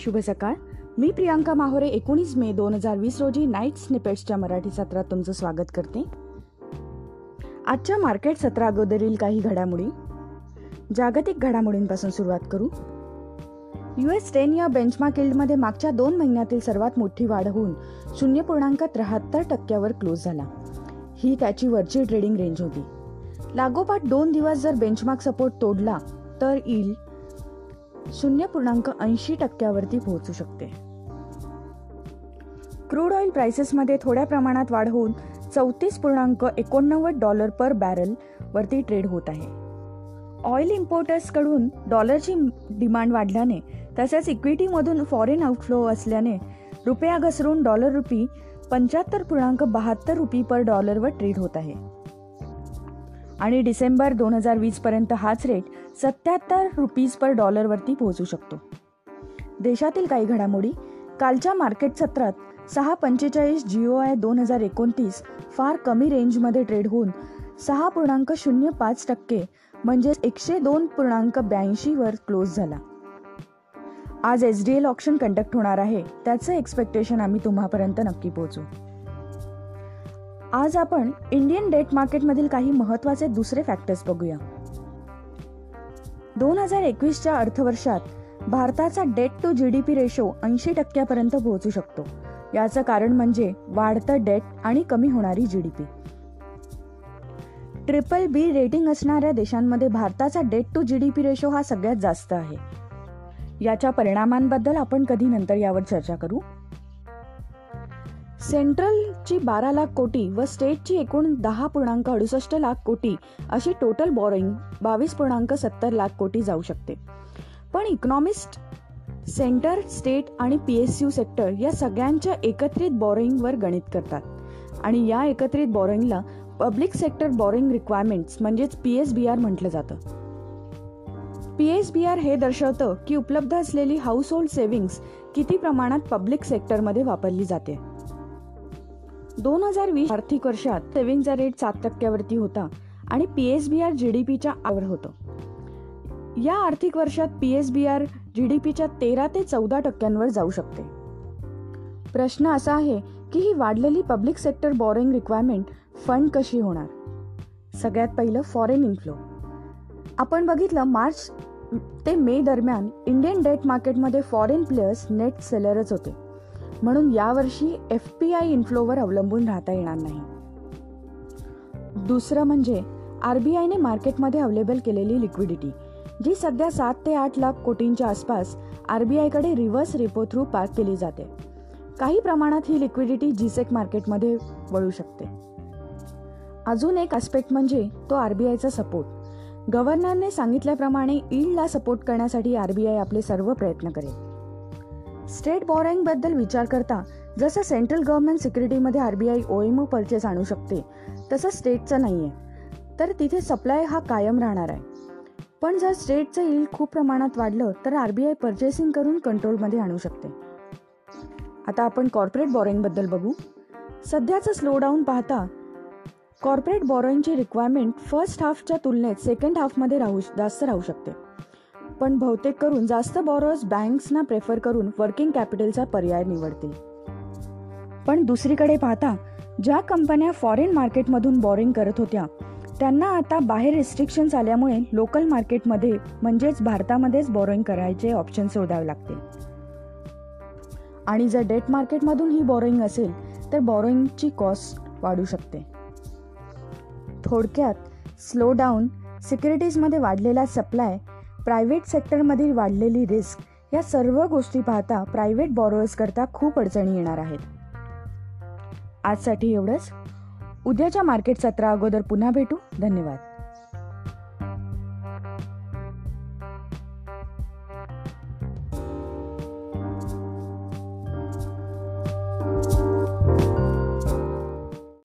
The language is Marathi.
शुभ सकाळ. मी प्रियांका माहोरे एकोणीस मे दोन हजार वीस रोजी नाईट स्निपेट्सच्या मराठी सत्रात तुमचं स्वागत करते. आजच्या मार्केट सत्रा अगोदरील काही घडामोडी. जागतिक घडामोडींपासून सुरुवात करू. यू एस टेन या बेंचमार्क इल्डमध्ये मागच्या दोन महिन्यातील सर्वात मोठी वाढ होऊन शून्य पूर्णांक त्र्याहत्तर टक्क्यावर क्लोज झाला. ही त्याची वरची ट्रेडिंग रेंज होती. लागोपाठ दोन दिवस जर बेंचमार्क सपोर्ट तोडला तर येईल शून्य पूर्णांक ऐंशी टक्क्यावरती पोहोचू शकते. क्रूड ऑइल प्राइसेसमध्ये थोड्या प्रमाणात वाढ होऊन चौतीस पूर्णांक एकोणनव्वद डॉलर पर बॅरल वरती ट्रेड होत आहे. ऑइल इम्पोर्टर्सकडून डॉलरची डिमांड वाढल्याने तसेच इक्विटीमधून फॉरेन आउटफ्लो असल्याने रुपया घसरून डॉलर रुपी पंच्याहत्तर पूर्णांक बहात्तर रुपी पर डॉलरवर ट्रेड होत आहे. आणि डिसेंबर दोन हजार वीसपर्यंत हाच रेट सत्याहत्तर रुपीज पर डॉलरवरती पोहोचू शकतो. देशातील काही घडामोडी. कालच्या मार्केट सत्रात सहा पंचेचाळीस जिओ आय दोन हजार एकोणतीस फार कमी रेंजमध्ये ट्रेड होऊन सहा पूर्णांक शून्य पाच टक्के म्हणजे एकशे दोन पूर्णांक ब्याऐंशीवर क्लोज झाला. आज S D L option conduct होणार आहे त्याचं एक्सपेक्टेशन आम्ही तुम्हापर्यंत नक्की पोहोचू. आज आपण इंडियन डेट मार्केटमधील काही महत्त्वाचे दुसरे फॅक्टर्स बघूया. दोन हजार एकवीसच्या अर्थवर्षात भारताचा debt to G D P ratio ऐंशी टक्क्यापर्यंत पोहोचू शकतो. याचं कारण म्हणजे वाढतं डेट आणि कमी होणारी G D P triple B rating असणाऱ्या देशांमध्ये भारताचा debt to G D P ratio हा सगळ्यात जास्त आहे. याच्या परिणामांबद्दल आपण कधी नंतर यावर चर्चा करू? सेंट्रलची बारा लाख कोटी व स्टेटची एकूण दहा पूर्णांक अडुसष्ट लाख कोटी अशी टोटल बॉरोईंग बावीस पूर्णांक सत्तर लाख कोटी जाऊ शकते. पण इकॉनॉमिस्ट सेंटर स्टेट आणि पी एस यू सेक्टर या सगळ्यांच्या एकत्रित बॉरोईंगवर गणित करतात. आणि या एकत्रित बॉरोईंगला पब्लिक सेक्टर बॉरोईंग रिक्वायरमेंट्स म्हणजेच पी एस बी आर म्हटलं जातं. पी एस बी आर हे दर्शवतं की उपलब्ध असलेली हाऊस होल्ड सेव्हिंग्स किती प्रमाणात पब्लिक सेक्टरमध्ये वापरली जाते. दोन हजार वीस आर्थिक वर्षात सेव्हिंगचा रेट सात टक्क्यावरती होता आणि P S B R G D पीच्या आवर होतं. या आर्थिक वर्षात P S B R G D पीच्या तेरा ते चौदा टक्क्यांवर जाऊ शकते. प्रश्न असा आहे की ही वाढलेली public sector borrowing requirement fund कशी होणार? सगळ्यात पहिलं फॉरेन इन्फ्लो. आपण बघितलं मार्च ते मे दरम्यान इंडियन डेट मार्केटमध्ये फॉरेन प्लेयर्स नेट सेलरच होते. म्हणून यावर्षी एफ पी आय इन्फ्लोवर अवलंबून राहता येणार नाही. दुसरं म्हणजे आर बी आयने मार्केटमध्ये अवेलेबल केलेली लिक्विडिटी जी सध्या सात ते आठ लाख कोटींच्या आसपास आर बी आयकडे रिव्हर्स रेपो थ्रू पार्क केली जाते. काही प्रमाणात ही लिक्विडिटी जीसेक मार्केटमध्ये वळू शकते. अजून एक आस्पेक्ट म्हणजे तो आर बी आयचा सपोर्ट गव्हर्नरने सांगितल्याप्रमाणे ईल्डला सपोर्ट करण्यासाठी आर बी आय आपले सर्व प्रयत्न करेल. स्टेट बॉरोईंगबद्दल विचार करता जसं सेंट्रल गव्हर्नमेंट सिक्युरिटीमध्ये आरबीआय ओएमओ परचेस आणू शकते तसं स्टेटचं नाही आहे तर तिथे सप्लाय हा कायम राहणार आहे. पण जर स्टेटचं यील्ड खूप प्रमाणात वाढलं तर आरबीआय परचेसिंग करून कंट्रोलमध्ये आणू शकते. आता आपण कॉर्पोरेट बॉरोईंगबद्दल बघू. सध्याचं स्लोडाऊन पाहता कॉर्पोरेट बॉरोईंगची रिक्वायरमेंट फर्स्ट हाफच्या तुलनेत सेकंड हाफमध्ये राहू जास्त राहू शकते. पण बहुतेक करून जास्त बॉरोअर्स बँक्सना प्रेफर करून वर्किंग कॅपिटलचा पर्याय निवडतील. पण दुसरीकडे पाहता ज्या कंपन्या फॉरेन मार्केटमधून बॉरिंग करत होत्या त्यांना आता बाहेर रिस्ट्रिक्शन्स आल्यामुळे लोकल मार्केटमध्ये म्हणजेच भारतामध्येच बॉरोईंग करायचे ऑप्शन शोधावे लागते आणि जर डेट मार्केटमधून ही बॉरोईंग असेल तर बॉरोईंगची कॉस्ट वाढू शकते. थोडक्यात स्लो डाऊन सिक्युरिटीजमध्ये वाढलेला सप्लाय प्रायव्हेट सेक्टरमधील वाढलेली रिस्क या सर्व गोष्टी पाहता प्रायव्हेट बॉरोअर्स करता खूप अडचणी येणार आहेत. आजसाठी एवढंच. उद्याच्या मार्केट सत्रा अगोदर पुन्हा भेटू. धन्यवाद.